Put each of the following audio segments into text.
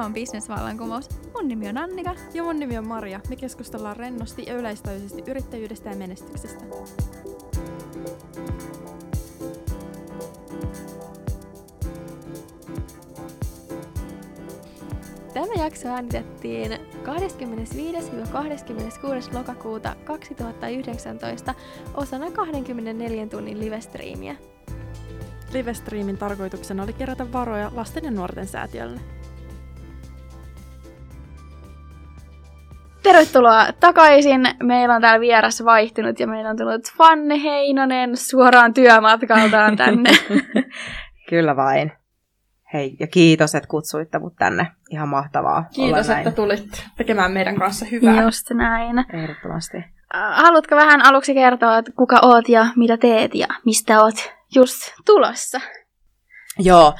Tämä on Business-vallankumous. Mun nimi on Annika. Ja mun nimi on Maria. Me keskustellaan rennosti ja yleistajuisesti yrittäjyydestä ja menestyksestä. Tämä jakso äänitettiin 25-26. lokakuuta 2019 osana 24 tunnin livestriimiä. Livestriimin tarkoituksena oli kerätä varoja lasten ja nuorten säätiölle. Tervetuloa takaisin. Meillä on täällä vieras vaihtunut ja meillä on tullut Fanne Heinonen suoraan työmatkaltaan tänne. Kyllä vain. Hei, ja kiitos, että kutsuitte mut tänne. Ihan mahtavaa Kiitos, olla että tulit tekemään meidän kanssa hyvää. Just näin. Ehdottomasti. Äh, Haluatko vähän aluksi kertoa, että kuka oot ja mitä teet ja mistä oot just tulossa? Joo,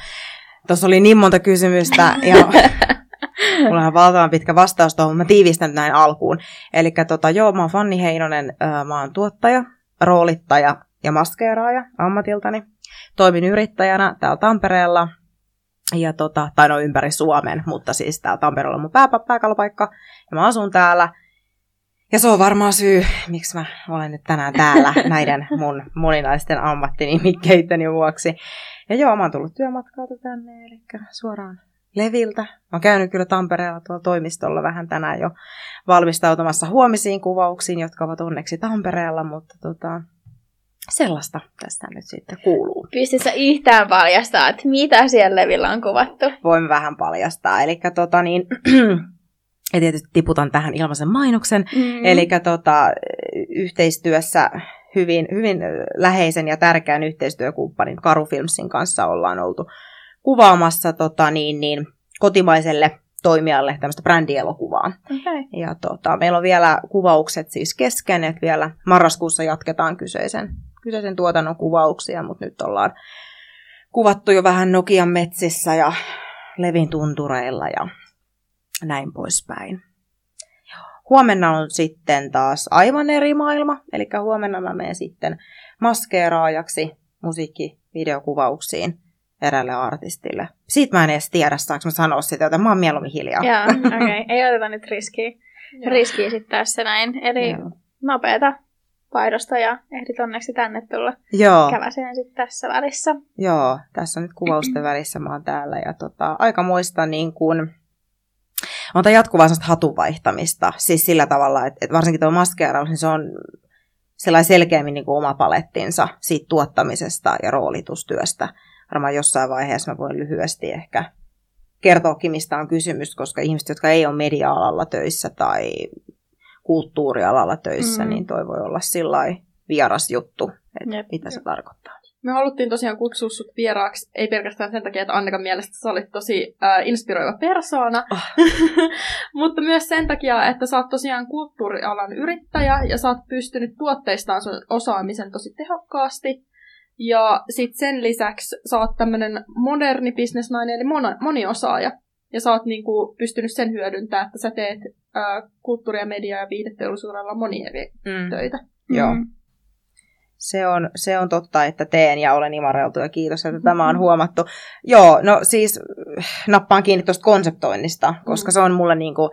tuossa oli niin monta kysymystä ja mulla on valtavan pitkä vastaus tuohon, mä tiivistän näin alkuun. Eli tota, joo, mä oon Fanni Heinonen, mä oon tuottaja, roolittaja ja maskeeraaja ammatiltani. Toimin yrittäjänä täällä Tampereella, ja tota, tai no ympäri Suomen, mutta siis täällä Tampereella on mun pää, pääkalopaikka, ja mä asun täällä. Ja se on varmaan syy, miksi mä olen nyt tänään täällä näiden mun moninaisten ammattinimikkeitteni vuoksi. Ja joo, mä oon tullut työmatkalta tänne, eli suoraan Leviltä. Mä oon käynyt kyllä Tampereella tuolla toimistolla vähän tänään jo valmistautumassa huomisiin kuvauksiin, jotka ovat onneksi Tampereella, mutta tota, sellaista tästä nyt sitten kuuluu. Pystytkö sä yhtään paljastaa, että mitä siellä levillä on kuvattu? Voin vähän paljastaa. Eli tota niin, ja tietysti tiputan tähän ilmaisen mainoksen. Mm. Eli tota, yhteistyössä hyvin, hyvin läheisen ja tärkeän yhteistyökumppanin Karu Filmsin kanssa ollaan oltu kuvaamassa tota, niin, niin, kotimaiselle toimijalle tämmöistä brändielokuvaa. Okay. Ja tota, meillä on vielä kuvaukset siis kesken, että vielä marraskuussa jatketaan kyseisen, kyseisen tuotannon kuvauksia, mutta nyt ollaan kuvattu jo vähän Nokian metsissä ja Levin tuntureilla ja näin poispäin. Huomenna on sitten taas aivan eri maailma, eli huomenna mä menen sitten maskeeraajaksi musiikkivideokuvauksiin eräälle artistille. Siitä mä en edes tiedä, saanko mä sanoa sitä, joten mä oon mieluummin hiljaa. Joo, okei. Okay. Ei oteta nyt riskiä, riskiä sitten tässä näin. Eli Joo. nopeata paidosta ja ehdit onneksi tänne tulla Joo, käväseen sitten tässä välissä. joo, tässä nyt kuvausten välissä mä oon täällä ja tota, aika muista niin kuin, on tämä jatkuvaa sellaista hatuvaihtamista, siis sillä tavalla, että, että varsinkin tuo maskeeraus, niin se on sellainen selkeämmin niin kuin oma palettinsa siitä tuottamisesta ja roolitustyöstä. Varmaan jossain vaiheessa mä voin lyhyesti ehkä kertoakin, mistä on kysymys, koska ihmiset, jotka ei ole media-alalla töissä tai kulttuurialalla töissä, Mm. niin toi voi olla sillä vieras juttu, että Jep. mitä se tarkoittaa. Me haluttiin tosiaan kutsua sut vieraaksi, ei pelkästään sen takia, että Annikan mielestä sä olit tosi äh, inspiroiva persoona, Oh. mutta myös sen takia, että sä oot tosiaan kulttuurialan yrittäjä ja sä oot pystynyt tuotteistaan sun osaamisen tosi tehokkaasti. Ja sit sen lisäksi sä oot tämmönen moderni bisnesnainen, eli moni, moniosaaja. Ja sä oot niinku pystynyt sen hyödyntämään, että sä teet äh, kulttuuri- ja media- ja viihdeteollisuudella monia eri Mm. töitä. Joo. Mm. Se on, se on totta, että teen ja olen imareltu ja kiitos, että tämä on huomattu. Joo, no siis nappaan kiinni tuosta konseptoinnista, koska Mm. se on mulle niin kuin,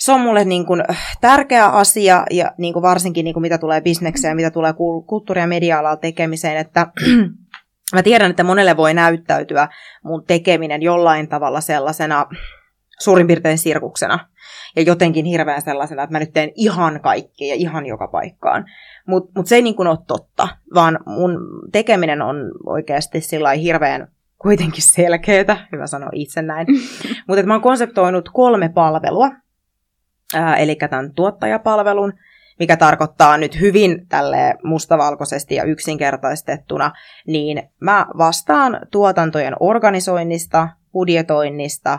se on mulle niin kuin tärkeä asia ja niin kuin varsinkin niin kuin mitä tulee bisnekseen ja mitä tulee kul- kulttuuri- ja media-alalla tekemiseen, että mä tiedän, että monelle voi näyttäytyä mun tekeminen jollain tavalla sellaisena suurin piirtein sirkuksena ja jotenkin hirveän sellaisena, että mä nyt teen ihan kaikki ja ihan joka paikkaan. Mutta mut se ei niin kuin ole totta, vaan mun tekeminen on oikeasti sillä hirveän kuitenkin selkeätä, hyvä sanoa itse näin. Mutta mä oon konseptoinut kolme palvelua, eli tämän tuottajapalvelun, mikä tarkoittaa nyt hyvin tälle mustavalkoisesti ja yksinkertaistettuna, niin mä vastaan tuotantojen organisoinnista, budjetoinnista,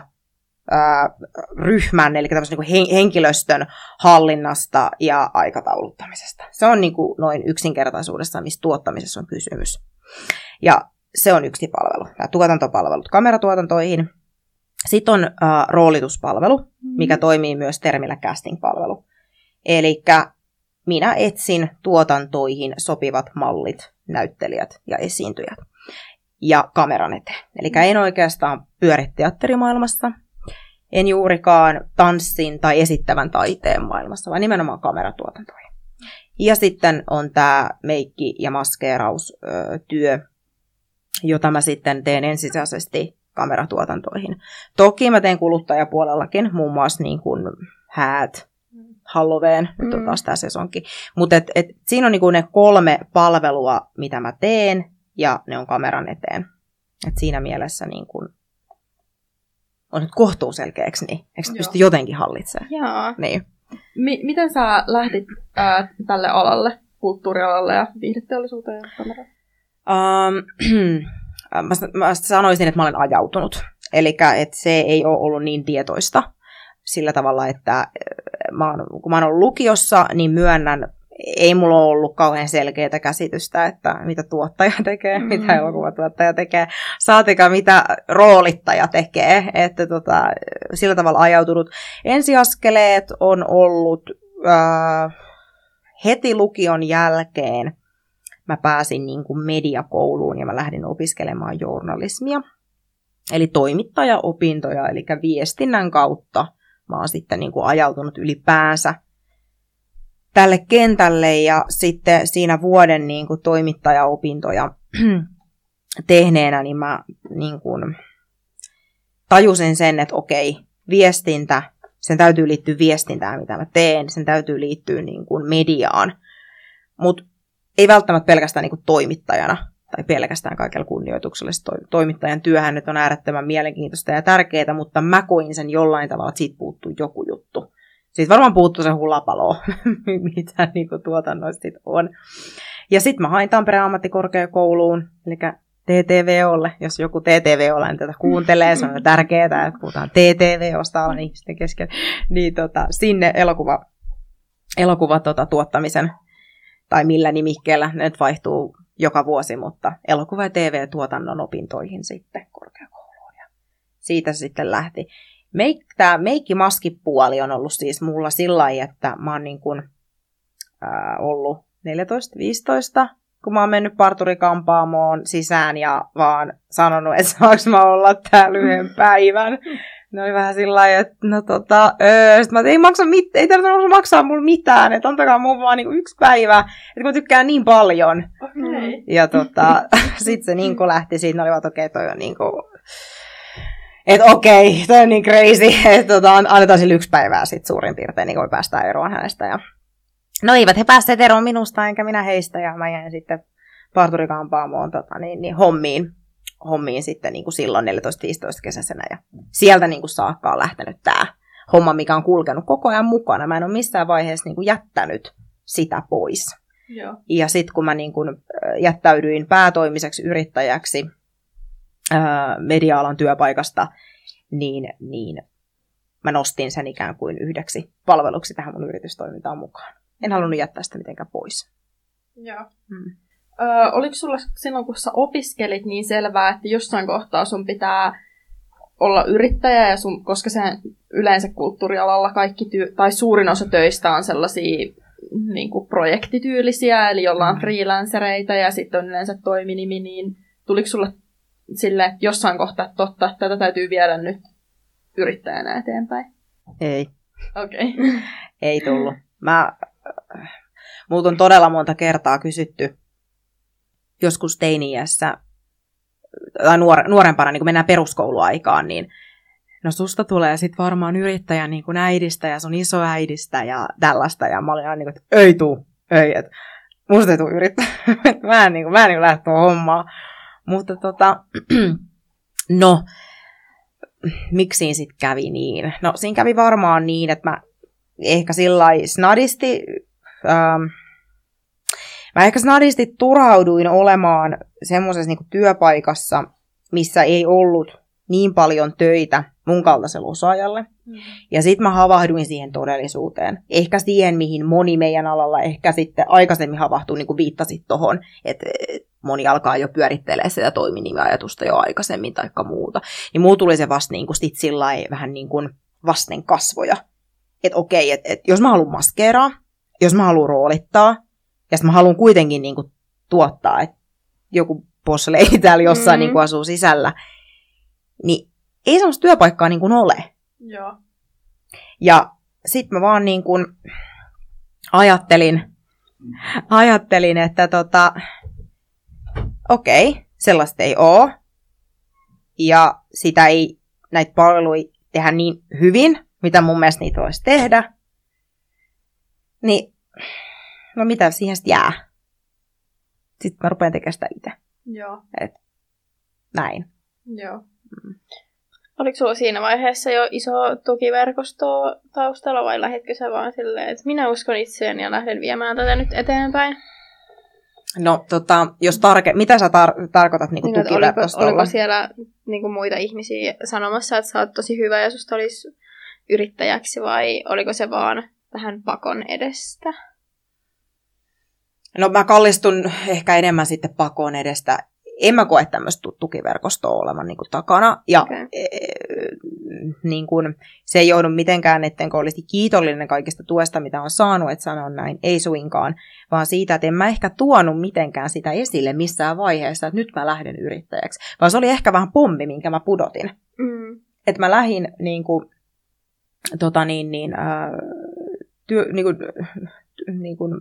ryhmän, eli tämmöisen niin kuin henkilöstön hallinnasta ja aikatauluttamisesta. Se on niin kuin noin yksinkertaisuudessa, mistä tuottamisessa on kysymys. Ja se on yksi palvelu, nämä tuotantopalvelut kameratuotantoihin. Sitten on äh, roolituspalvelu, mikä toimii myös termillä casting-palvelu. Eli minä etsin tuotantoihin sopivat mallit, näyttelijät ja esiintyjät. Ja kameran eteen. Eli en oikeastaan pyöri teatterimaailmassa, En juurikaan tanssin tai esittävän taiteen maailmassa, vaan nimenomaan kameratuotantoihin. Ja sitten on tämä meikki- ja maskeeraustyö, jota mä sitten teen ensisijaisesti kameratuotantoihin. Toki mä teen kuluttajapuolellakin, muun muassa niin kuin häät, Halloween, mm. nyt on mm. taas tämä sesonki. Mutta et, et, siinä on niinku ne kolme palvelua, mitä mä teen, ja ne on kameran eteen. Et siinä mielessä niin kun on nyt kohtuu selkeäksi, niin eikö pysty jotenkin hallitsemaan? Joo. Niin. M- miten sä lähdit äh, tälle alalle, kulttuurialalle ja viihdeteollisuuteen ja kameraan? Um, mä, mä sanoisin, että mä olen ajautunut. Eli että se ei ole ollut niin tietoista sillä tavalla, että mä oon, kun mä oon ollut lukiossa, niin myönnän, ei mulla ole ollut kauhean selkeää käsitystä, että mitä tuottaja tekee, mm. mitä elokuvatuottaja tekee, saatikaan mitä roolittaja tekee. Että tota, sillä tavalla ajautunut. Ensiaskeleet on ollut äh, heti lukion jälkeen. Mä pääsin niin kuin mediakouluun ja mä lähdin opiskelemaan journalismia. Eli toimittajaopintoja, eli viestinnän kautta mä oon sitten niin kuin ajautunut ylipäänsä tälle kentälle ja sitten siinä vuoden niin kuin toimittajaopintoja tehneenä, niin mä niin kuin tajusin sen, että okei, viestintä, sen täytyy liittyä viestintään, mitä mä teen, sen täytyy liittyä niin kuin mediaan, mutta ei välttämättä pelkästään niin toimittajana, tai pelkästään kaikella kunnioituksella. Se toimittajan työhän nyt on äärettömän mielenkiintoista ja tärkeää, mutta mä koin sen jollain tavalla, että siitä puuttuu joku juttu. Siitä varmaan puuttuu se hulapalo, mitä niin kuin tuotannoista on. Ja sitten mä hain Tampereen ammattikorkeakouluun, eli TTVOlle, jos joku TTVOlla niin tätä kuuntelee, se on tärkeää, että puhutaan TTVOsta alan ihmisten kesken, niin tota, sinne elokuva, elokuva tota, tuottamisen tai millä nimikkeellä, ne nyt vaihtuu joka vuosi, mutta elokuva- ja TV-tuotannon opintoihin sitten korkeakouluun. Ja siitä se sitten lähti. Meik, tämä meikkimaskipuoli on ollut siis mulla sillä lailla, että mä oon niin kuin, ää, ollut 14-15, kun mä oon mennyt parturikampaamoon sisään ja vaan sanonut, että saanko mä olla täällä yhden päivän ne oli vähän sillä lailla, että no tota, öö, sit mä ei, maksa mit, ei tarvitse maksaa mulle mitään, että antakaa mun vaan niinku yksi päivä, että mä tykkään niin paljon. Okay. Ja tota, sit se niinku lähti siitä, ne oli vaan, okei, okay, toi on niinku, että okei, okay, toi on niin crazy, että tota, annetaan sille yksi päivää sit suurin piirtein, niin voi päästä eroon hänestä. Ja... No eivät he päässeet eroon minusta, enkä minä heistä, ja mä jäin sitten parturikampaamoon tota, niin, niin, hommiin hommiin sitten niin kuin silloin 14-15 kesäisenä ja sieltä niin kuin saakka on lähtenyt tämä homma, mikä on kulkenut koko ajan mukana. Mä en ole missään vaiheessa niin kuin jättänyt sitä pois. Joo. Ja sitten kun mä niin kuin jättäydyin päätoimiseksi yrittäjäksi ää, media-alan työpaikasta, niin, niin mä nostin sen ikään kuin yhdeksi palveluksi tähän mun yritystoimintaan mukaan. En halunnut jättää sitä mitenkään pois. Joo. Hmm. Öö, oliko sulla silloin, kun sä opiskelit, niin selvää, että jossain kohtaa sun pitää olla yrittäjä, ja sun, koska se yleensä kulttuurialalla kaikki työ, tai suurin osa töistä on sellaisia niin kuin projektityylisiä, eli ollaan mm. freelancereita ja sitten on yleensä toiminimi, niin tuliko sulle sille jossain kohtaa, että totta, että tätä täytyy viedä nyt yrittäjänä eteenpäin? Ei. Okei. Okay. Ei tullut. Mä, multa on todella monta kertaa kysytty, joskus teiniässä tai nuor, nuorempana, niin kun mennään peruskouluaikaan, niin no susta tulee sitten varmaan yrittäjä niin kuin äidistä ja sun isoäidistä ja tällaista. Ja mä olin aina niin kuin, että ei tuu, ei, että musta ei tuu yrittäjä. mä en, niin kuin, mä en niin lähde tuohon hommaan. Mutta tota, no, miksi sitten kävi niin? No siinä kävi varmaan niin, että mä ehkä sillä snadisti ähm, Mä ehkä snadisti turhauduin olemaan semmoisessa niin työpaikassa, missä ei ollut niin paljon töitä mun kaltaiselle osaajalle. Mm. Ja sitten mä havahduin siihen todellisuuteen. Ehkä siihen, mihin moni meidän alalla ehkä sitten aikaisemmin havahtui, niin kuin viittasit tuohon, että moni alkaa jo pyörittelee sitä toiminimiajatusta jo aikaisemmin tai muuta. Niin muu tuli se vasta niin kuin sit sillä vähän niin kuin vasten kasvoja. Että okei, että et, jos mä haluan maskeeraa, jos mä haluan roolittaa, ja sitten mä haluan kuitenkin niin kuin, tuottaa, että joku bossleidi täällä jossain mm-hmm. niin kuin, asuu sisällä. Niin ei semmoista työpaikkaa niin kuin ole. Joo. Ja sitten mä vaan niin kuin ajattelin, ajattelin, että tota, okei, okay, sellaista ei ole. Ja sitä ei näitä palveluja tehdä niin hyvin, mitä mun mielestä niitä voisi tehdä. Niin, no mitä siihen sitten jää? Sitten mä rupean tekemään sitä itse. Joo. Et, näin. Joo. Oliko sulla siinä vaiheessa jo iso tukiverkosto taustalla vai lähditkö sä vaan silleen, että minä uskon itseään ja lähden viemään tätä nyt eteenpäin? No, tota, jos tarke... mitä sä tar- tarkoitat niin Niin, että oliko, tukiverkostolla? oliko siellä niin kuin muita ihmisiä sanomassa, että sä oot tosi hyvä ja susta olisi yrittäjäksi vai oliko se vaan vähän pakon edestä? No mä kallistun ehkä enemmän sitten pakoon edestä. En mä koe tämmöistä tu- tukiverkostoa olevan niin kuin takana. Ja Okei. e, niin kuin, se ei joudu mitenkään, ettenkö olisi kiitollinen kaikista tuesta, mitä on saanut, että sanon näin, ei suinkaan, vaan siitä, että en mä ehkä tuonut mitenkään sitä esille missään vaiheessa, että nyt mä lähden yrittäjäksi. Vaan se oli ehkä vähän pommi, minkä mä pudotin. Mm. Että mä lähdin niin kuin, tota niin, niin, ää, työ, niin kuin, niin kuin,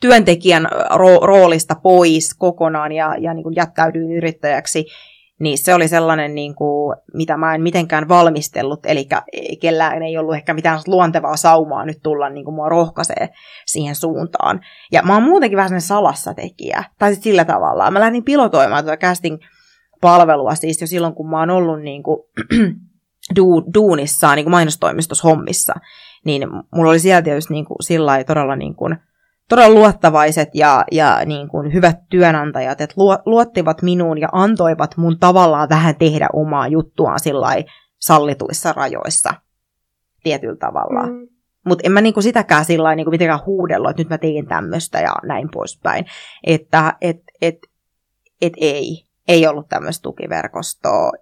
työntekijän ro- roolista pois kokonaan ja, ja niin kuin jättäydyin yrittäjäksi, niin se oli sellainen, niin kuin, mitä mä en mitenkään valmistellut, eli kellään ei ollut ehkä mitään luontevaa saumaa nyt tulla niin kuin mua rohkaisee siihen suuntaan. Ja mä oon muutenkin vähän sellainen salassatekijä, tai sitten sillä tavalla. Mä lähdin pilotoimaan tuota casting-palvelua siis jo silloin, kun mä oon ollut niin kuin, du- duunissa, niin kuin mainostoimistossa hommissa, niin mulla oli siellä tietysti niin kuin, sillä todella niin kuin, todella luottavaiset ja, ja niin kuin hyvät työnantajat, että luo, luottivat minuun ja antoivat mun tavallaan vähän tehdä omaa juttuaan sillä sallituissa rajoissa tietyllä tavalla. Mm. Mutta en mä niinku sitäkään sillä niinku mitenkään huudellut, että nyt mä teen tämmöistä ja näin poispäin. Että et, et, et ei, ei ollut tämmöistä tukiverkostoa,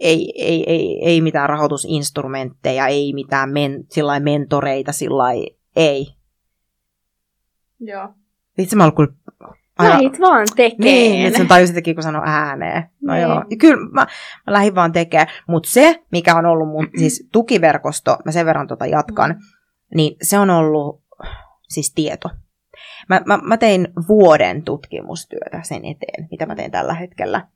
ei, ei, ei, ei mitään rahoitusinstrumentteja, ei mitään men, sillai mentoreita, sillai, ei. Joo. Vitsi mä ollut kyllä... Lähit vaan tekeen. Niin, että sen tajusitkin, kun sanoi ääneen. No Niin. joo, kyllä mä, mä lähdin vaan tekemään. Mutta se, mikä on ollut mun siis tukiverkosto, mä sen verran tota jatkan, niin se on ollut siis tieto. Mä, mä, mä tein vuoden tutkimustyötä sen eteen, mitä mä teen tällä hetkellä.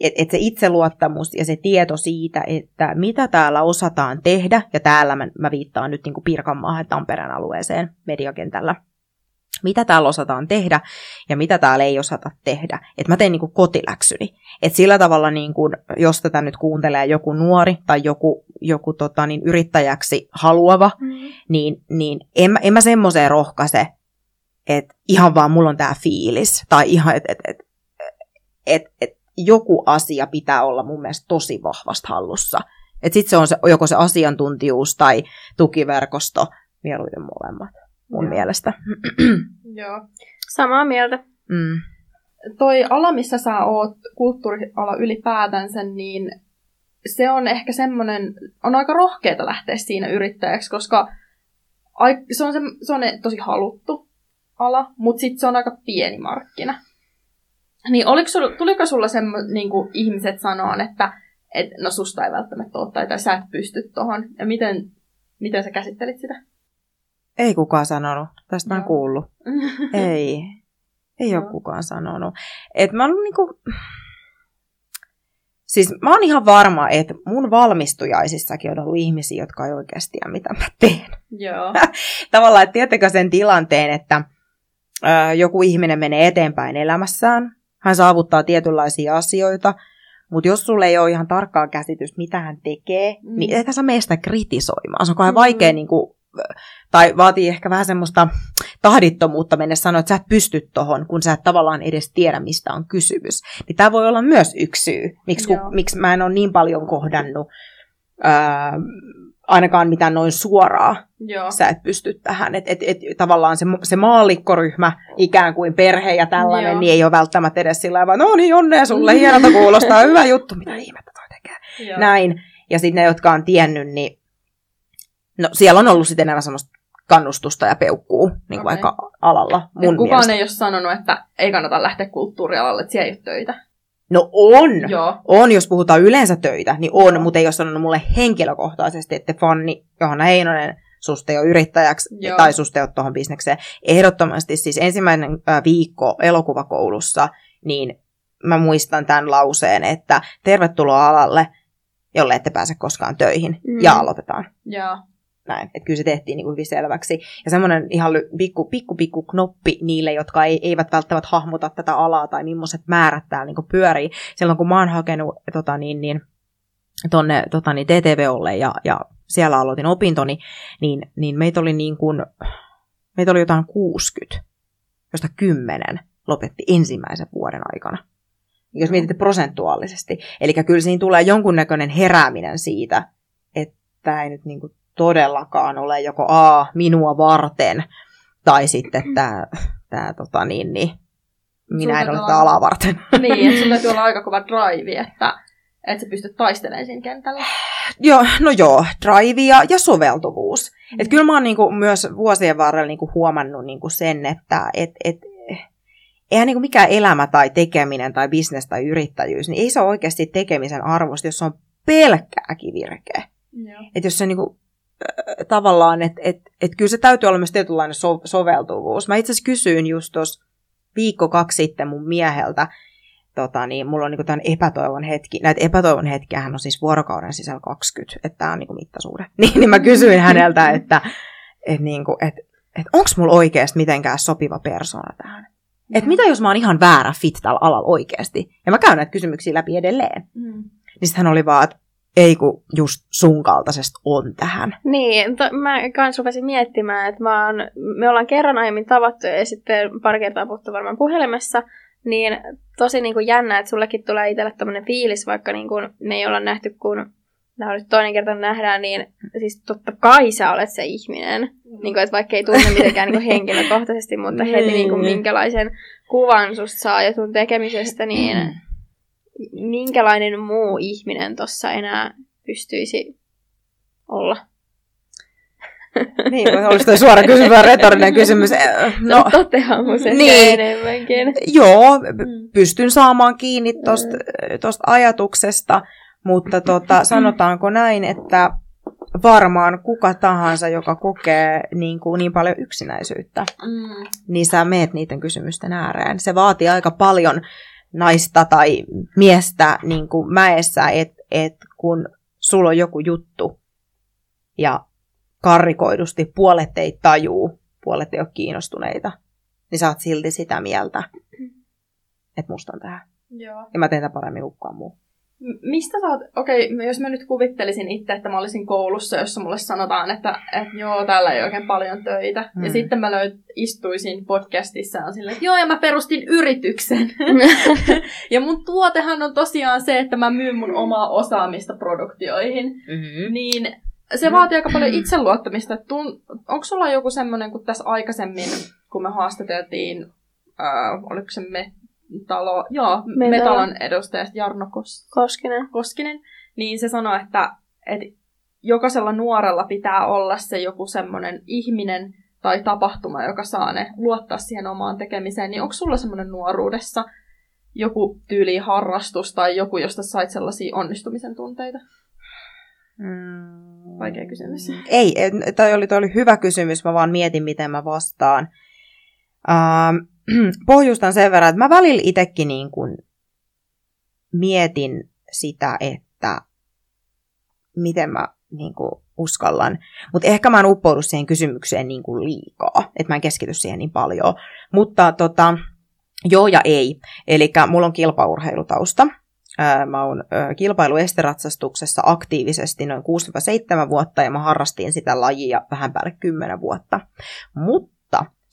Että et se itseluottamus ja se tieto siitä, että mitä täällä osataan tehdä, ja täällä mä, mä viittaan nyt niin Pirkanmaahan ja Tampereen alueeseen mediakentällä, mitä täällä osataan tehdä ja mitä täällä ei osata tehdä. Että mä teen niin kuin kotiläksyni. Että sillä tavalla, niin kuin, jos tätä nyt kuuntelee joku nuori tai joku, joku tota, niin yrittäjäksi haluava, Mm. niin, niin en, mä- en mä semmoiseen rohkaise, että ihan vaan mulla on tämä fiilis. Tai ihan, että et, et, et, et joku asia pitää olla mun mielestä tosi vahvasti hallussa. Että sitten se on se, joko se asiantuntijuus tai tukiverkosto, mieluiten molemmat mun Joo. mielestä. Joo. Samaa mieltä. Mm. Toi ala, missä sä oot, kulttuuriala ylipäätänsä, niin se on ehkä semmoinen, on aika rohkeeta lähteä siinä yrittäjäksi, koska se on, se, se on tosi haluttu ala, mutta sitten se on aika pieni markkina. Niin oliko sul, tuliko sulla semmo, niin ihmiset sanoa, että et, no susta ei välttämättä ole tai, tai sä et pysty tohon, ja miten, miten sä käsittelit sitä? Ei kukaan sanonut. Tästä mä oon kuullut. Ei. Ei ole kukaan sanonut. Et mä oon niinku... Siis mä oon ihan varma, että mun valmistujaisissakin on ollut ihmisiä, jotka ei oikeasti tiedä, mitä mä teen. Joo. Tavallaan, että tiedättekö sen tilanteen, että ö, joku ihminen menee eteenpäin elämässään, hän saavuttaa tietynlaisia asioita, mutta jos sulle ei ole ihan tarkkaa käsitys, mitä hän tekee, Mm. mm. niin et sä mene sitä kritisoimaan. Se on Mm. mm. vaikea, niin kuin, tai vaatii ehkä vähän semmoista tahdittomuutta mennä sanoa, että sä et pysty tohon, kun sä et tavallaan edes tiedä, mistä on kysymys. Niin tämä voi olla myös yksi syy, miksi, kun, miksi mä en ole niin paljon kohdannut ää, ainakaan mitään noin suoraa Joo. sä et pysty tähän. Et, et, et, tavallaan se, se maallikkoryhmä, ikään kuin perhe ja tällainen, Joo. niin ei ole välttämättä edes sillä lailla, no niin, onnea sulle, hienolta kuulostaa, hyvä juttu, mitä ihmettä toi tekee. Joo. Näin. Ja sitten ne, jotka on tiennyt, niin no siellä on ollut sitten enemmän semmoista kannustusta ja peukkuu, niin kuin Okei. vaikka alalla mun kukaan mielestä. ei ole sanonut, että ei kannata lähteä kulttuurialalle, että siellä ei ole töitä. No on! Joo. On, jos puhutaan yleensä töitä, niin on, Joo. mutta ei ole sanonut mulle henkilökohtaisesti, että Fanni Johanna Heinonen, susta ole yrittäjäksi Joo. tai susta ole tuohon bisnekseen. Ehdottomasti siis ensimmäinen viikko elokuvakoulussa, niin mä muistan tämän lauseen, että tervetuloa alalle, jolle ette pääse koskaan töihin, Mm. ja aloitetaan. Joo. Näin, että kyllä se tehtiin niin kuin hyvin selväksi. Ja semmoinen ihan pikku, pikku, pikku knoppi niille, jotka ei, eivät välttämättä hahmota tätä alaa tai millaiset määrät täällä niin kuin pyörii. Silloin kun mä oon hakenut tota, niin, niin, tonne tota, niin TTVOlle ja, ja siellä aloitin opintoni, niin, niin meitä oli niin kuin, meitä oli jotain 60, josta 10 lopetti ensimmäisen vuoden aikana. Jos mietitte prosentuaalisesti. Eli kyllä siinä tulee jonkunnäköinen herääminen siitä, että tämä ei nyt niin kuin todellakaan ole joko A, minua varten, tai sitten tämä, tämä tota niin, niin, minä en ole tätä alaa varten. Niin, että sulla täytyy olla aika kova drive, että, että sä pystyt taistelemaan siinä kentällä. Joo, no joo, drive ja, ja soveltuvuus. Mm. Et kyllä mä oon niinku myös vuosien varrella niinku huomannut niinku sen, että et, et, eihän niinku mikään elämä tai tekeminen tai bisnes tai yrittäjyys, niin ei se ole oikeasti tekemisen arvosta, jos se on pelkkää kivirkeä. Että jos se niinku, äh, tavallaan, että et, et kyllä se täytyy olla myös tietynlainen so, soveltuvuus. Mä itse asiassa kysyin just tuossa viikko kaksi sitten mun mieheltä, tota, niin mulla on niinku tämän epätoivon hetki. Näitä epätoivon hetkiä hän on siis vuorokauden sisällä 20, että tämä on niinku mittasuhde. Niin, niin mä kysyin häneltä, että et niinku, et, et onko mulla oikeasti mitenkään sopiva persona tähän. Että mitä jos mä oon ihan väärä fit tällä alalla oikeasti? Ja mä käyn näitä kysymyksiä läpi edelleen. Mm. Niin sitten hän oli vaan, että ei kun just sun kaltaisesta on tähän. Niin, to, mä kans rupesin miettimään, että mä oon, me ollaan kerran aiemmin tavattu ja sitten pari kertaa puhuttu varmaan puhelimessa, niin tosi niin kuin jännä, että sullekin tulee itselle tämmöinen fiilis, vaikka niin kuin me ei olla nähty, kun tämä on nyt toinen kerta nähdään, niin siis totta kai sä olet se ihminen. Niin kuin, että vaikka ei tunne mitenkään niin kuin henkilökohtaisesti, mutta heti niin kuin, minkälaisen kuvan susta saa ja sun tekemisestä, niin minkälainen muu ihminen tuossa enää pystyisi olla? Niin, olisi toi suora kysymys, vai retorinen kysymys. Eh, No, No, toteamus ehkä niin. enemmänkin. joo, Mm. pystyn saamaan kiinni tosta, tosta ajatuksesta, mutta tota, sanotaanko näin, että varmaan kuka tahansa, joka kokee niin, kuin niin paljon yksinäisyyttä, Mm. niin sä meet niiden kysymysten ääreen. Se vaatii aika paljon naista tai miestä niin kuin mäessä, että et kun sulla on joku juttu ja karrikoidusti puolet ei tajuu, puolet ei ole kiinnostuneita, niin sä oot silti sitä mieltä, että musta on tähän. Joo. Ja mä teen tätä paremmin kuin kukaan muu. Mistä sä oot, okei, okay, jos mä nyt kuvittelisin itse, että mä olisin koulussa, jossa mulle sanotaan, että, että joo, täällä ei oikein paljon töitä. Hmm. Ja sitten mä löyt, istuisin podcastissa ja silleen, että joo, ja mä perustin yrityksen. ja mun tuotehan on tosiaan se, että mä myyn mun omaa osaamista produktioihin. Mm-hmm. Niin se vaatii aika paljon itseluottamista. Tun, onko sulla joku semmoinen, kun tässä aikaisemmin, kun me haastateltiin, ää, oliko se me, talo, joo, Metalo. Metalon edustajasta Jarno Kos, Koskinen. Koskinen, niin se sanoi, että, että jokaisella nuorella pitää olla se joku semmoinen ihminen tai tapahtuma, joka saa ne luottaa siihen omaan tekemiseen. Niin onko sulla semmoinen nuoruudessa joku tyyli harrastus tai joku, josta sait sellaisia onnistumisen tunteita? Mm. Vaikea kysymys. Ei, ei, toi oli, toi oli hyvä kysymys, mä vaan mietin, miten mä vastaan. Ähm, pohjustan sen verran, että mä välillä itsekin niin kuin mietin sitä, että miten mä niin kuin uskallan. Mutta ehkä mä en uppoudu siihen kysymykseen niin kuin liikaa, että mä en keskity siihen niin paljon. Mutta tota, joo ja ei. Eli mulla on kilpaurheilutausta. Mä oon kilpailuesteratsastuksessa aktiivisesti noin 6-7 vuotta ja mä harrastin sitä lajia vähän päälle 10 vuotta. Mutta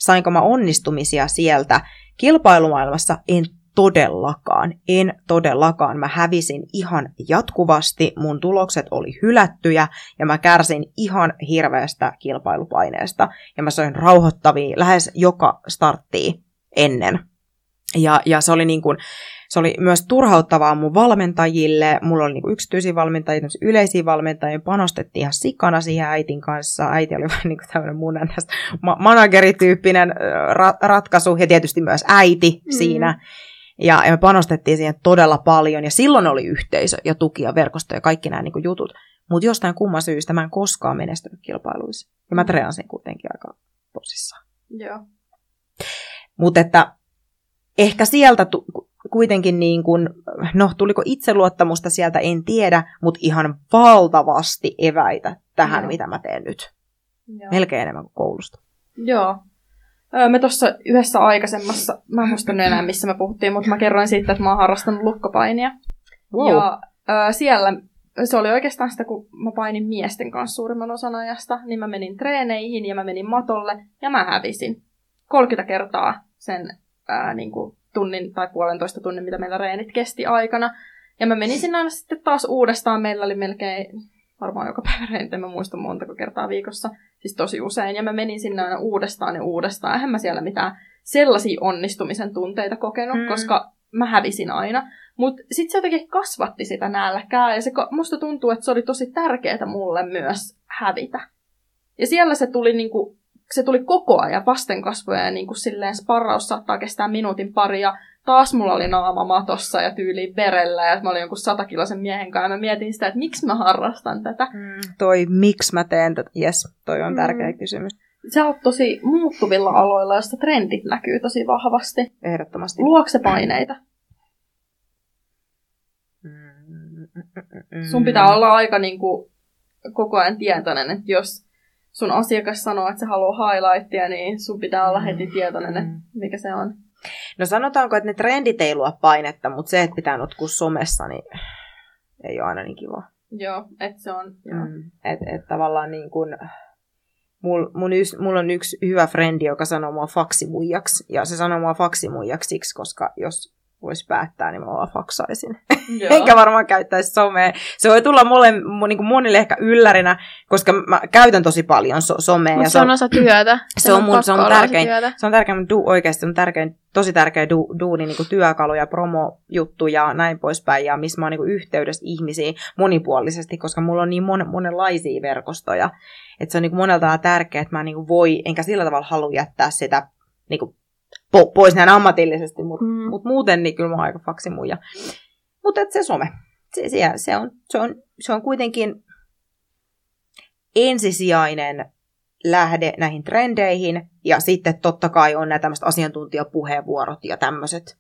sainko mä onnistumisia sieltä kilpailumaailmassa? En todellakaan, en todellakaan. Mä hävisin ihan jatkuvasti, mun tulokset oli hylättyjä ja mä kärsin ihan hirveästä kilpailupaineesta. Ja mä söin rauhoittavia lähes joka starttiin ennen. Ja, ja se oli niin kuin, se oli myös turhauttavaa mun valmentajille. Mulla oli niinku yksityisiä valmentajia, yleisiä valmentajia. Panostettiin ihan sikana siihen äitin kanssa. Äiti oli vähän niin kuin tämmöinen mun ma- managerityyppinen ra- ratkaisu ja tietysti myös äiti Mm. mm. siinä. Ja, ja me panostettiin siihen todella paljon, ja silloin oli yhteisö ja tuki ja verkosto ja kaikki nämä niin kuin jutut. Mutta jostain kumman syystä mä en koskaan menestynyt kilpailuissa. Ja mä treenasin kuitenkin aika tosissaan. Joo. Mutta että ehkä sieltä tu- kuitenkin niin kuin, no tuliko itseluottamusta sieltä, en tiedä, mutta ihan valtavasti eväitä tähän, Joo. mitä mä teen nyt. Joo. Melkein enemmän kuin koulusta. Joo. Me tuossa yhdessä aikaisemmassa, mä en muista enää missä me puhuttiin, mutta mä kerroin siitä, että mä oon harrastanut lukkopainia. Wow. Ja ö, siellä se oli oikeastaan sitä, kun mä painin miesten kanssa suurimman osan ajasta, niin mä menin treeneihin ja mä menin matolle ja mä hävisin 30 kertaa sen ää, niin kuin tunnin tai puolentoista tunnin, mitä meillä reenit kesti aikana. Ja mä menin sinne aina sitten taas uudestaan. Meillä oli melkein varmaan joka päivä reenit, en mä muista montako kertaa viikossa, siis tosi usein. Ja mä menin sinne aina uudestaan ja uudestaan. Eihän mä siellä mitään sellaisia onnistumisen tunteita kokenut, Mm. koska mä hävisin aina. Mutta sitten se jotenkin kasvatti sitä nälkää ja se, musta tuntuu, että se oli tosi tärkeää mulle myös hävitä. Ja siellä se tuli, niinku, se tuli koko ajan vastenkasvoja ja niinku silleen sparraus saattaa kestää minuutin pari ja taas mulla oli naama matossa ja tyyliin verellä ja mä olin jonkun satakilosen miehen kanssa ja mä mietin sitä, että miksi mä harrastan tätä. Mm, toi, miksi mä teen tätä? Yes, toi on Mm. tärkeä kysymys. Sä oot tosi muuttuvilla aloilla, joista trendit näkyy tosi vahvasti. Ehdottomasti. Luokse paineita. Mm, mm. Sun pitää olla aika niin kuin, koko ajan tietoinen, että jos sun asiakas sanoo, että se haluaa highlightia, niin sun pitää olla heti tietoinen, että mikä se on. No sanotaanko, että ne trendit ei luo painetta, mutta se, että pitää nutkua somessa, niin ei ole aina niin kiva. Joo, että se on. Mm. Että et tavallaan niin kuin, mul, mun ys, mulla on yksi hyvä frendi, joka sanoo mua faksimuijaksi. Ja se sanoo mua faksimuijaksi siksi, koska jos voisi päättää, niin mä vaan faksaisin. Joo. Enkä varmaan käyttäisi somea. Se voi tulla mulle, mu- niin kuin monille ehkä yllärinä, koska mä käytän tosi paljon so- somea. Mutta ja se on osa työtä. se on mun- se on tärkein. työtä. se on mutta du, oikeasti se on tärkein, tosi tärkeä du, duuni, niin kuin työkalu ja promojuttu ja näin poispäin, ja missä mä oon niin kuin yhteydessä ihmisiin monipuolisesti, koska mulla on niin mon, monenlaisia verkostoja, että se on niin kuin monelta tärkeää, että mä niin kuin voi, enkä sillä tavalla halua jättää sitä niin kuin po, pois näin ammatillisesti, mutta Mm. mut muuten niin kyllä mä oon aika faksimuja. Mutta se some, se, se, se, on, se, on, se on kuitenkin ensisijainen lähde näihin trendeihin, ja sitten totta kai on nämä tämmöiset asiantuntijapuheenvuorot ja tämmöiset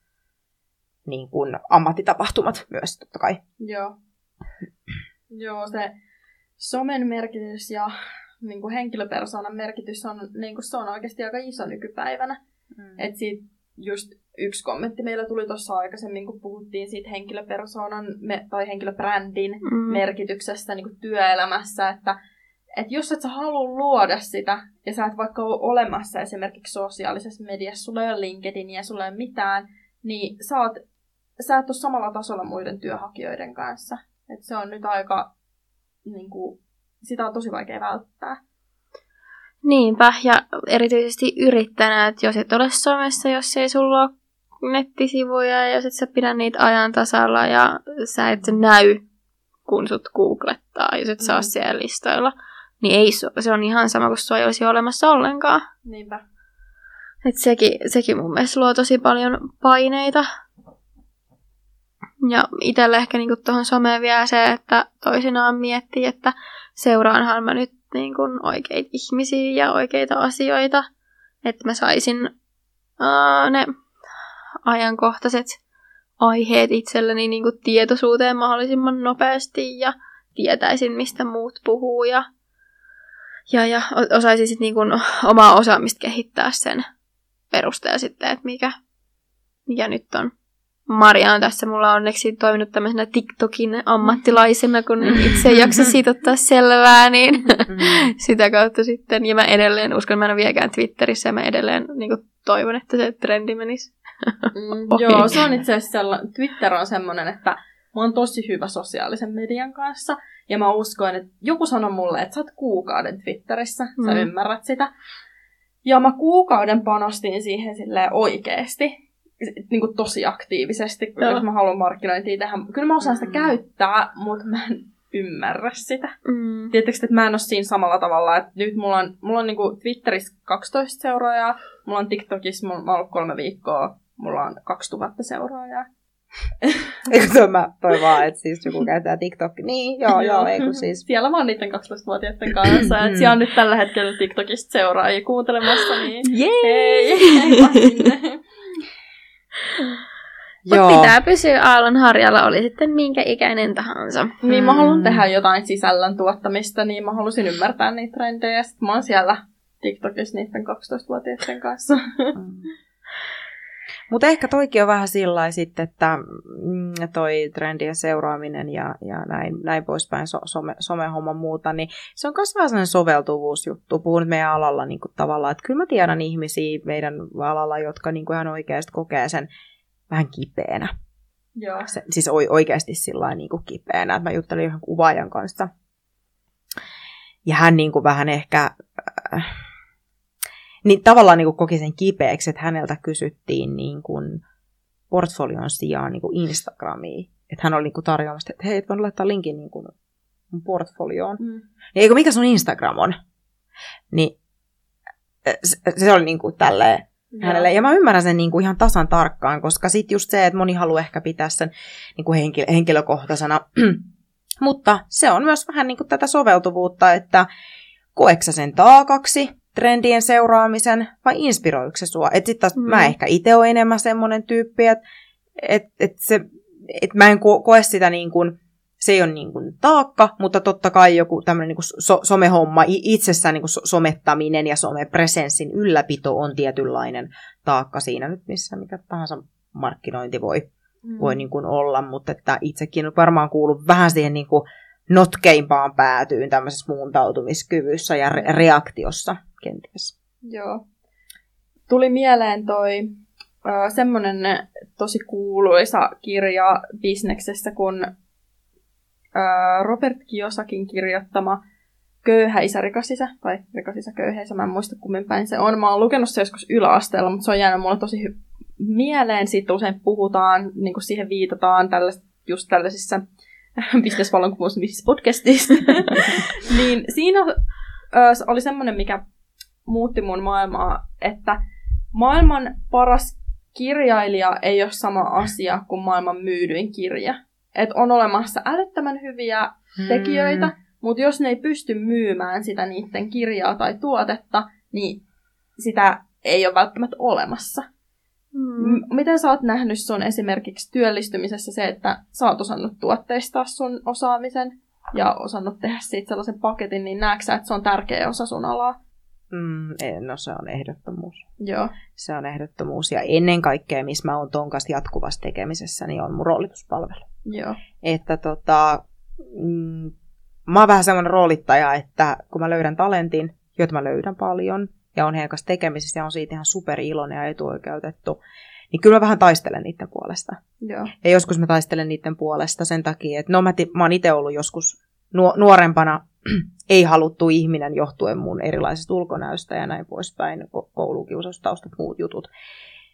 niin kuin ammattitapahtumat myös totta kai. Joo. Joo, se somen merkitys ja niin kuin henkilöpersoonan merkitys on, niin kuin se on oikeasti aika iso nykypäivänä. Mm. Et siitä just yksi kommentti meillä tuli tuossa aikaisemmin, kun puhuttiin siitä henkilöpersoonan me, tai henkilöbrändin Mm. merkityksestä niin kuin työelämässä, että et jos et sä halua luoda sitä, ja sä et vaikka ole olemassa esimerkiksi sosiaalisessa mediassa, sulla ei ole LinkedInia, sulla ei ole mitään, niin sä, oot, sä et ole samalla tasolla muiden työhakijoiden kanssa. Et se on nyt aika, niin kuin, sitä on tosi vaikea välttää. Niinpä, ja erityisesti yrittäjänä, että jos et ole somessa, jos ei sulla ole nettisivuja, ja jos et sä pidä niitä ajan tasalla, ja sä et näy, kun sut googlettaa, jos et sä Mm. ole siellä listoilla, niin ei, se on ihan sama kuin sua ei olisi olemassa ollenkaan. Niinpä. Et sekin, sekin mun mielestä luo tosi paljon paineita. Ja itselle ehkä niinku tuohon someen vielä se, että toisinaan miettii, että seuraanhan mä nyt niinku oikeita ihmisiä ja oikeita asioita. Että mä saisin ää, ne ajankohtaiset aiheet itselleni niinku tietoisuuteen mahdollisimman nopeasti ja tietäisin, mistä muut puhuu ja, ja, ja osaisin sit niinku omaa osaamista kehittää sen perusteella sitten, että mikä, mikä nyt on. Maria on tässä mulla onneksi toiminut tämmöisenä TikTokin ammattilaisena, kun itse ei jaksa siitä ottaa selvää, niin Mm. sitä kautta sitten. Ja mä edelleen uskon, mä en ole vieläkään Twitterissä ja mä edelleen niin kuin, toivon, että se trendi menisi. Mm, joo, se on itse asiassa sella- Twitter on semmoinen, että mä oon tosi hyvä sosiaalisen median kanssa. Ja mä uskoin, että joku sanoi mulle, että sä oot kuukauden Twitterissä, sä Mm. ymmärrät sitä. Ja mä kuukauden panostin siihen silleen oikeesti, niin kuin tosi aktiivisesti, Joo. jos mä haluan markkinointia tehdä. Kyllä mä osaan sitä Mm. käyttää, mutta mä en ymmärrä sitä. Mm. Tiedättekö, että mä en ole siinä samalla tavalla, että nyt mulla on, mulla on niinku Twitterissä 12 seuraajaa, mulla on TikTokissa, mulla, mä oon ollut kolme viikkoa, mulla on 2000 seuraajaa. Eikö toi, mä, toi vaan, että siis joku käyttää TikTok. Niin, joo, joo, ei kun siis. Siellä vaan niiden 12-vuotiaiden kanssa. että siellä on nyt tällä hetkellä TikTokista seuraajia kuuntelemassa, niin Jee! hei, Mutta pitää pysyä aallon harjalla, oli sitten minkä ikäinen tahansa. Niin mä haluan Mm. tehdä jotain sisällön tuottamista, niin mä halusin ymmärtää niitä trendejä. Sitten mä oon siellä TikTokissa niiden 12-vuotiaiden kanssa. Mutta ehkä toikin on vähän sillä sitten, että mm, toi trendien seuraaminen ja, ja näin, näin poispäin, so, some, somehomma muuta, niin se on myös vähän sellainen soveltuvuusjuttu. Puhun nyt meidän alalla niin kuin tavallaan, että kyllä mä tiedän ihmisiä meidän alalla, jotka niin kuin ihan oikeasti kokee sen vähän kipeänä. Joo. Se, siis oi- oikeasti sillä niin kuin kipeänä. Että mä juttelin yhden kuvaajan kanssa. Ja hän niin kuin vähän ehkä, äh, niin tavallaan niin kuin koki sen kipeäksi, että häneltä kysyttiin niin kuin portfolion sijaan niin kuin Instagramiin. Että hän oli niin kuin tarjoamassa, että hei, et voin laittaa linkin niin kuin mun portfolioon. Mm. Niin eikö mikä sun Instagram on? Niin se, se oli niin kuin tälleen, hänelle. Ja mä ymmärrän sen niin kuin ihan tasan tarkkaan, koska sitten just se, että moni haluaa ehkä pitää sen niin kuin henkilö, henkilökohtaisena. Mutta se on myös vähän niin kuin tätä soveltuvuutta, että koeksä sen taakaksi trendien seuraamisen vai inspiroiko se sua? Että sitten taas Mm. mä ehkä itse olen enemmän semmoinen tyyppi, että et, et se, et mä en ko- koe sitä niin kuin, se ei ole niin kuin taakka, mutta totta kai joku tämmöinen niin kuin so- somehomma, itsessään niin kuin so- somettaminen ja somepresenssin ylläpito on tietynlainen taakka siinä nyt, missä mikä tahansa markkinointi voi, Mm. voi niin kuin olla, mutta että itsekin on varmaan kuullut vähän siihen niin kuin notkeimpaan päätyyn tämmöisessä muuntautumiskyvyssä ja re- reaktiossa kenties. Joo. Tuli mieleen toi äh, semmonen tosi kuuluisa kirja bisneksessä, kun äh, Robert Kiyosakin kirjoittama Köyhä isä, rikas isä, tai rikas isä, köyhä isä, mä en muista kummin päin se on. Mä oon lukenut se joskus yläasteella, mutta se on jäänyt mulle tosi hy- mieleen. Siitä usein puhutaan, niin siihen viitataan tällaista, just tällaisissa bisnesvallankumousmisissa podcastissa. niin siinä ö, oli semmoinen, mikä muutti mun maailmaa, että maailman paras kirjailija ei ole sama asia kuin maailman myydyin kirja. Et on olemassa älyttömän hyviä tekijöitä, Mm. mutta jos ne ei pysty myymään sitä niiden kirjaa tai tuotetta, niin sitä ei ole välttämättä olemassa. Mm. Miten sä oot nähnyt sun esimerkiksi työllistymisessä se, että sä oot osannut tuotteistaa sun osaamisen ja osannut tehdä siitä sellaisen paketin, niin näetkö sä, että se on tärkeä osa sun alaa? Mm, no se on ehdottomuus. Joo. Se on ehdottomuus. Ja ennen kaikkea, missä mä oon ton kanssa jatkuvassa tekemisessä, niin on mun roolituspalvelu. Joo. Että tota, mm, mä oon vähän semmoinen roolittaja, että kun mä löydän talentin, jota mä löydän paljon, ja on heidän kanssa tekemisissä ja on siitä ihan super iloinen ja etuoikeutettu, niin kyllä mä vähän taistelen niiden puolesta. Joo. Ja joskus mä taistelen niiden puolesta sen takia, että no mä, mä oon itse ollut joskus nuo- nuorempana ei haluttu ihminen johtuen mun erilaisesta ulkonäöstä ja näin poispäin, ko- koulukiusaustaustat, muut jutut.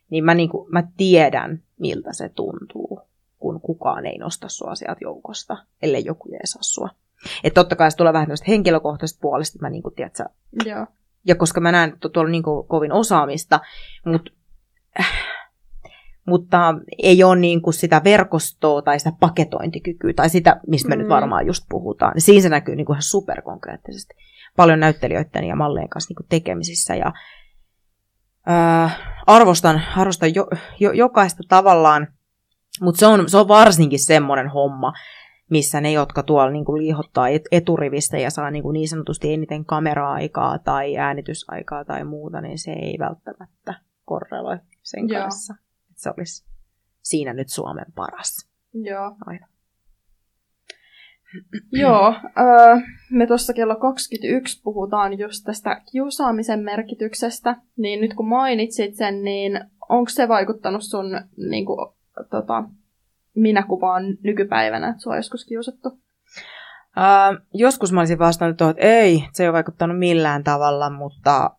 Niin mä, niinku, mä tiedän, miltä se tuntuu, kun kukaan ei nosta sua sieltä joukosta, ellei joku jeesaa sua. Että totta kai se tulee vähän tämmöistä henkilökohtaisesta puolesta, että mä niinku, tiedätkö, Joo. Ja koska mä näen, että tuolla on niin ko- kovin osaamista, mut, äh, mutta ei ole niin kuin sitä verkostoa tai sitä paketointikykyä tai sitä, mistä me mm. nyt varmaan just puhutaan. Niin siinä se näkyy niin kuin ihan superkonkreettisesti. Paljon näyttelijöiden ja mallien kanssa niin kuin tekemisissä ja äh, arvostan, arvostan jo, jo, jokaista tavallaan, mutta se on, se on varsinkin semmoinen homma, missä ne, jotka tuolla niin kuin liihottaa et- eturivistä ja saa niin, kuin niin sanotusti eniten kamera-aikaa tai äänitysaikaa tai muuta, niin se ei välttämättä korreloi sen Joo. kanssa. Että se olisi siinä nyt Suomen paras. Joo. Aina. Joo, öö, me tuossa kello 21 puhutaan just tästä kiusaamisen merkityksestä, niin nyt kun mainitsit sen, niin onko se vaikuttanut sun niin kuin, tota, minäkuvaan nykypäivänä, että sua on joskus kiusattu? Ää, joskus mä olisin vastannut tuohon, että ei, se ei ole vaikuttanut millään tavalla, mutta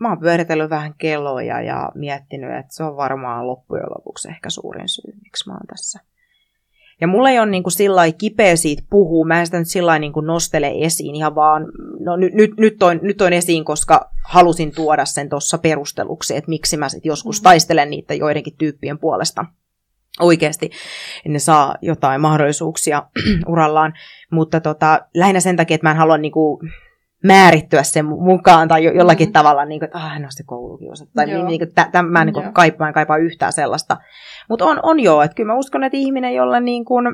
mä oon pyöritellyt vähän kelloja ja miettinyt, että se on varmaan loppujen lopuksi ehkä suurin syy, miksi mä oon tässä. Ja mulla ei ole niin kuin sillä kipeä siitä puhua, mä en sitä nyt sillä niin kuin nostele esiin ihan vaan, no nyt, nyt, nyt, toin, nyt toin esiin, koska halusin tuoda sen tuossa perusteluksi, että miksi mä sitten joskus mm. taistelen niitä joidenkin tyyppien puolesta oikeasti, ne saa jotain mahdollisuuksia urallaan, mutta tota, lähinnä sen takia, että mä en halua niinku määrittyä sen mukaan tai jo, jollakin mm. tavalla, niin kuin, että ah, hän on se koulukiusa. Tai niin, niin kuin, tä, mä niin kaipaa, en kaipaa yhtään sellaista. Mutta on, on joo, että kyllä mä uskon, että ihminen, jolla niin kuin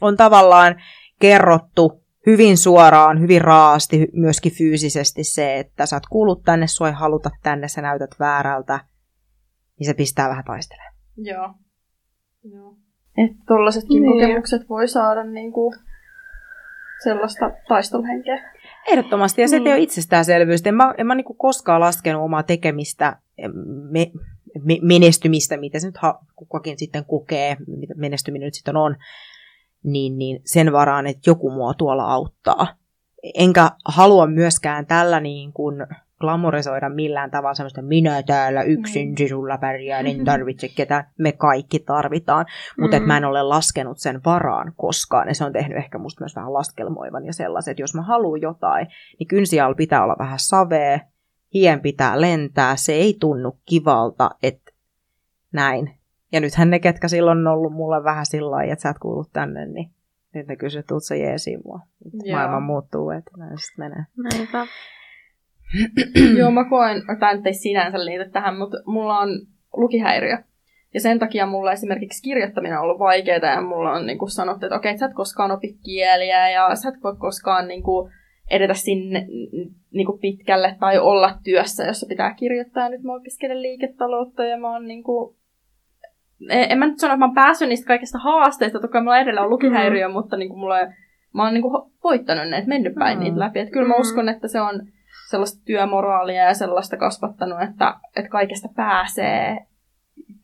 on tavallaan kerrottu hyvin suoraan, hyvin raasti, myöskin fyysisesti se, että sä oot kuullut tänne, sua ei haluta tänne, sä näytät väärältä, niin se pistää vähän taistelemaan. Joo. Joo. Että tollasetkin niin. kokemukset voi saada niinku sellaista taisteluhenkeä. Ehdottomasti, ja se mm. ei ole itsestäänselvyys. En mä, en mä niinku koskaan laskenut omaa tekemistä, me, me, menestymistä, mitä se nyt ha, kukakin sitten kokee, mitä menestyminen nyt sitten on, niin, niin sen varaan, että joku mua tuolla auttaa. Enkä halua myöskään tällä niin kuin glamorisoida millään tavalla semmoista minä täällä yksin, mm. sisulla pärjää, en tarvitse ketään. Me kaikki tarvitaan, mutta mm. mä en ole laskenut sen varaan koskaan. Ja se on tehnyt ehkä musta myös vähän laskelmoivan ja sellaiset. Jos mä haluan jotain, niin kynsial pitää olla vähän savee, hien pitää lentää, se ei tunnu kivalta, että näin. Ja nythän ne, ketkä silloin on ollut mulle vähän sillä lailla, että sä et kuulu tänne, niin nyt ne kysyy, että sä jeesiin mua. Maailma muuttuu, että näin sitten menee. Näinpä. Joo, mä koen, tämä nyt ei sinänsä liity tähän, mutta mulla on lukihäiriö. Ja sen takia mulla esimerkiksi kirjoittaminen on ollut vaikeaa ja mulla on niin kuin sanottu, että okei, okay, sä et koskaan opi kieliä ja sä et voi koskaan niin kuin, edetä sinne niin kuin pitkälle tai olla työssä, jossa pitää kirjoittaa. Nyt mä opiskelen liiketaloutta ja mä oon niin kuin, en, mä nyt sano, että mä oon päässyt niistä kaikista haasteista, toki mulla edelleen on lukihäiriö, mm. mutta niin kuin mulla, mä oon niin kuin voittanut ne, että mennyt päin mm. niitä läpi. Että kyllä mä mm. uskon, että se on sellaista työmoraalia ja sellaista kasvattanut, että, että kaikesta pääsee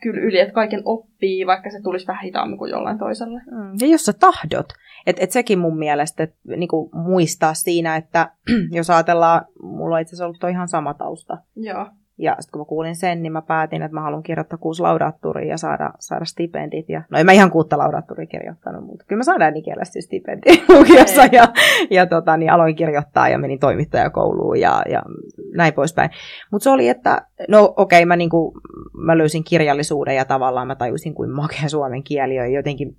kyllä yli, että kaiken oppii, vaikka se tulisi vähän hitaammin kuin jollain toiselle. Mm. Ja jos sä tahdot, että et sekin mun mielestä et, niinku, muistaa siinä, että jos ajatellaan, mulla on itse asiassa ollut ihan sama tausta. Joo. Ja sitten kun mä kuulin sen, niin mä päätin, että mä haluan kirjoittaa kuusi laudatturia ja saada, saada stipendit. Ja, no en mä ihan kuutta laudatturia kirjoittanut, mutta kyllä mä saan äänikielestä stipendi lukiossa. Ja, ja tota, niin aloin kirjoittaa ja menin toimittajakouluun ja, ja näin poispäin. Mutta se oli, että no okei, okay, mä, niinku, mä löysin kirjallisuuden ja tavallaan mä tajusin, kuin makea suomen kieli on jotenkin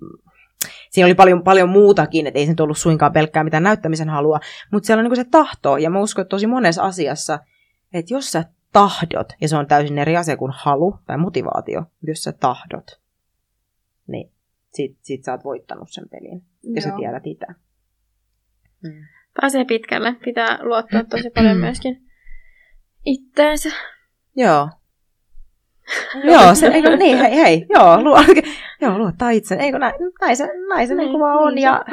siinä oli paljon, paljon muutakin, että ei se nyt ollut suinkaan pelkkää mitään näyttämisen halua, mutta siellä on niin se tahto, ja mä uskon, että tosi monessa asiassa, että jos sä tahdot, ja se on täysin eri asia kuin halu tai motivaatio, jos sä tahdot, niin sit, sit sä oot voittanut sen pelin, ja Joo. sä tiedät itse. Hmm. Pääsee pitkälle, pitää luottaa tosi paljon myöskin itteensä. Joo. joo, se, eikö, niin, hei, hei, joo, luo, joo luottaa itse, eikö näin, näin se, näin se niin, niin vaan on, niin, ja,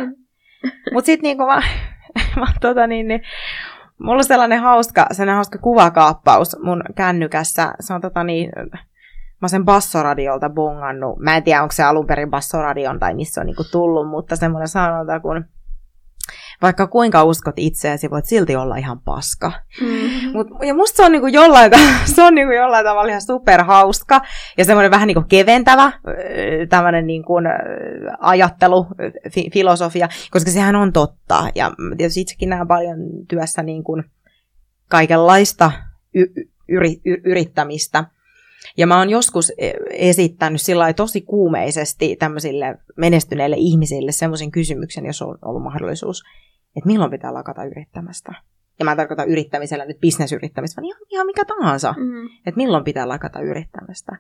mutta sitten niin kuin mä, mä tota niin, niin Mulla on sellainen hauska, sellainen hauska kuvakaappaus mun kännykässä. Se on tota niin, mä sen bassoradiolta bongannut. Mä en tiedä, onko se alun perin bassoradion tai missä on niinku tullut, mutta semmoinen sanonta, kun vaikka kuinka uskot itseäsi, voit silti olla ihan paska. Mm-hmm. Mut, ja musta se on, niinku jollain, se on niinku jollain tavalla ihan superhauska ja semmoinen vähän niinku keventävä tämmöinen niinku, ajattelu, fi, filosofia, koska sehän on totta. Ja tietysti itsekin näen paljon työssä niinku kaikenlaista y- y- yrittämistä. Ja mä oon joskus e, esittänyt sillä tosi kuumeisesti tämmöisille menestyneille ihmisille semmoisen kysymyksen, jos on ollut mahdollisuus, että milloin pitää lakata yrittämästä. Ja mä en tarkoita yrittämisellä nyt bisnesyrittämistä, vaan ihan, ihan mikä tahansa. Mm. Että milloin pitää lakata yrittämästä.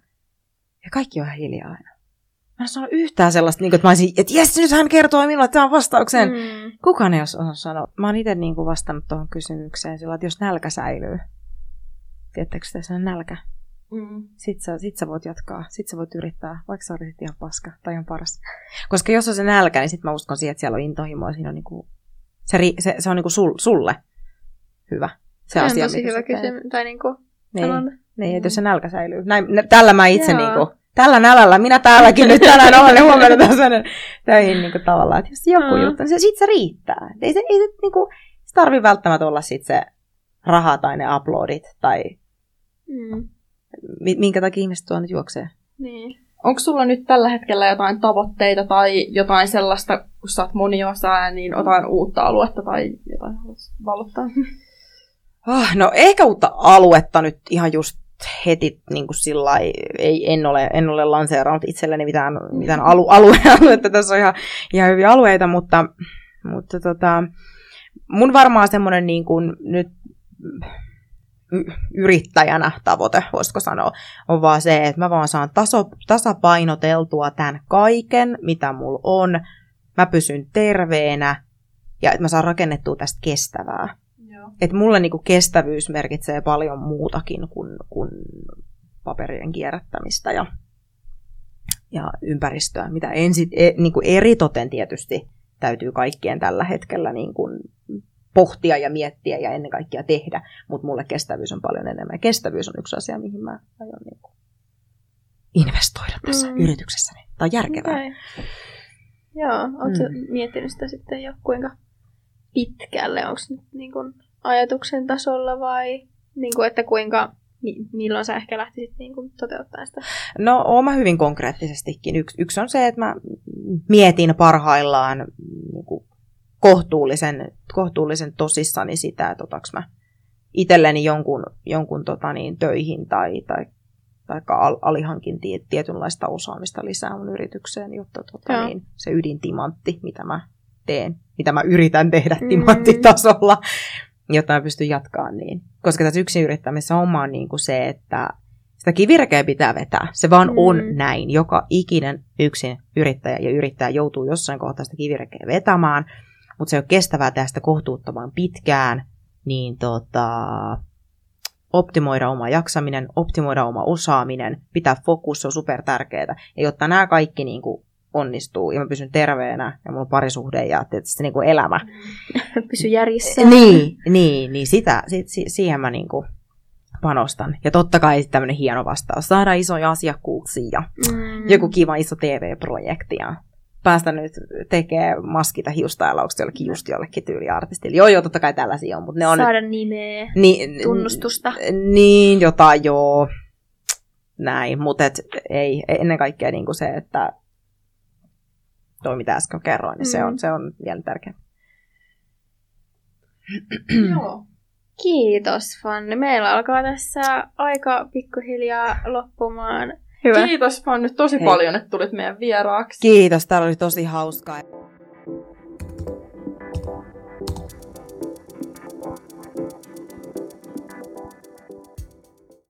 Ja kaikki on ihan hiljaa aina. Mä en sano yhtään sellaista, niin kuin, että mä olisin, että jes, nyt hän kertoo minulle tämän vastauksen. Mm. Kukaan ei ole sanoa. Mä oon itse niin kuin vastannut tuohon kysymykseen sillä, että jos nälkä säilyy, tiedättekö te sen nälkä? Mm. Sitten sä, sit sä voit jatkaa, sit sä voit yrittää, vaikka sä olit ihan paska tai ihan paras. Koska jos on se nälkä, niin sit mä uskon siihen, että siellä on intohimoa, siinä on niinku se, se, se on niinku sul, sulle hyvä. Se, se asia, on tosi hyvä kysymys. Tai niinku niin, niin, että jos se nälkä säilyy. Näin, tällä mä itse Joo. niinku, tällä nälällä, minä täälläkin nyt tänään olen huomannut tässä töihin niinku tavallaan, että jos joku mm. juttu, niin se, sit se riittää. Ei se, ei se, niinku, se tarvii välttämättä olla sit se raha tai ne uploadit tai mm. Minkä takia ihmiset tuo nyt juoksee. Niin. onko sulla nyt tällä hetkellä jotain tavoitteita tai jotain sellaista, kun sä oot moniosaa, niin jotain uutta aluetta tai jotain haluat valottaa? Oh, no ehkä uutta aluetta nyt ihan just heti niin kuin sillä ei, en, ole, en ole lanseerannut itselleni mitään, mitään alu, alue, aluetta, tässä on ihan, ihan hyviä alueita, mutta, mutta tota, mun varmaan semmoinen niin kuin nyt yrittäjänä tavoite, voisiko sanoa, on vaan se, että mä vaan saan taso, tasapainoteltua tämän kaiken, mitä mulla on. Mä pysyn terveenä ja että mä saan rakennettua tästä kestävää. Että mulle niinku kestävyys merkitsee paljon muutakin kuin, kuin paperien kierrättämistä ja, ja ympäristöä, mitä ensi, e, niinku eritoten tietysti täytyy kaikkien tällä hetkellä niinku pohtia ja miettiä ja ennen kaikkea tehdä, mutta mulle kestävyys on paljon enemmän. Ja kestävyys on yksi asia, mihin mä aion niin kuin investoida tässä mm. yrityksessäni. Tämä on järkevää. Okay. Joo, oletko mm. miettinyt sitä sitten jo kuinka pitkälle? Onko nyt niin kuin ajatuksen tasolla vai niin kuin, että kuinka, milloin sä ehkä lähtisit niin kuin toteuttaa sitä? No, oma hyvin konkreettisestikin. Yksi, yksi on se, että mä mietin parhaillaan niin kuin kohtuullisen, kohtuullisen tosissani sitä, että otaks mä itselleni jonkun, jonkun tota niin, töihin tai, tai, tai alihankin tietynlaista osaamista lisää mun yritykseen, jotta tota, niin, se ydintimantti, mitä mä teen, mitä mä yritän tehdä mm. timanttitasolla, jotta mä pystyn jatkamaan niin. Koska tässä yksin yrittämisessä homma on niin kuin se, että sitä kivirekeä pitää vetää. Se vaan mm. on näin. Joka ikinen yksin yrittäjä ja yrittäjä joutuu jossain kohtaa sitä kivirekeä vetämään – mutta se ei ole kestävää tästä kohtuuttoman pitkään, niin tota, optimoida oma jaksaminen, optimoida oma osaaminen, pitää fokus, on super tärkeää. Ja jotta nämä kaikki niin kuin onnistuu ja mä pysyn terveenä ja mulla on parisuhde ja tietysti niin kuin elämä. Pysy järjissä. Niin, niin, niin sitä, si, si, siihen mä niin kuin panostan. Ja totta kai tämmöinen hieno vastaus. Saada isoja asiakkuuksia ja mm. joku kiva iso TV-projekti ja päästä nyt tekemään maskita hiustailauksia jollekin just jollekin tyyliartistille. Joo, joo, totta kai tällaisia on, mutta ne on... Saada nyt, nimeä, ni, tunnustusta. Niin, jotain joo, näin, mutta et, ei, ennen kaikkea niin kuin se, että toi mitä äsken kerroin, niin mm. se, on, se on vielä tärkeä. Joo. Kiitos Fanni. Meillä alkaa tässä aika pikkuhiljaa loppumaan. Hyvä. Kiitos vaan nyt tosi Hei. paljon, että tulit meidän vieraaksi. Kiitos, täällä oli tosi hauskaa.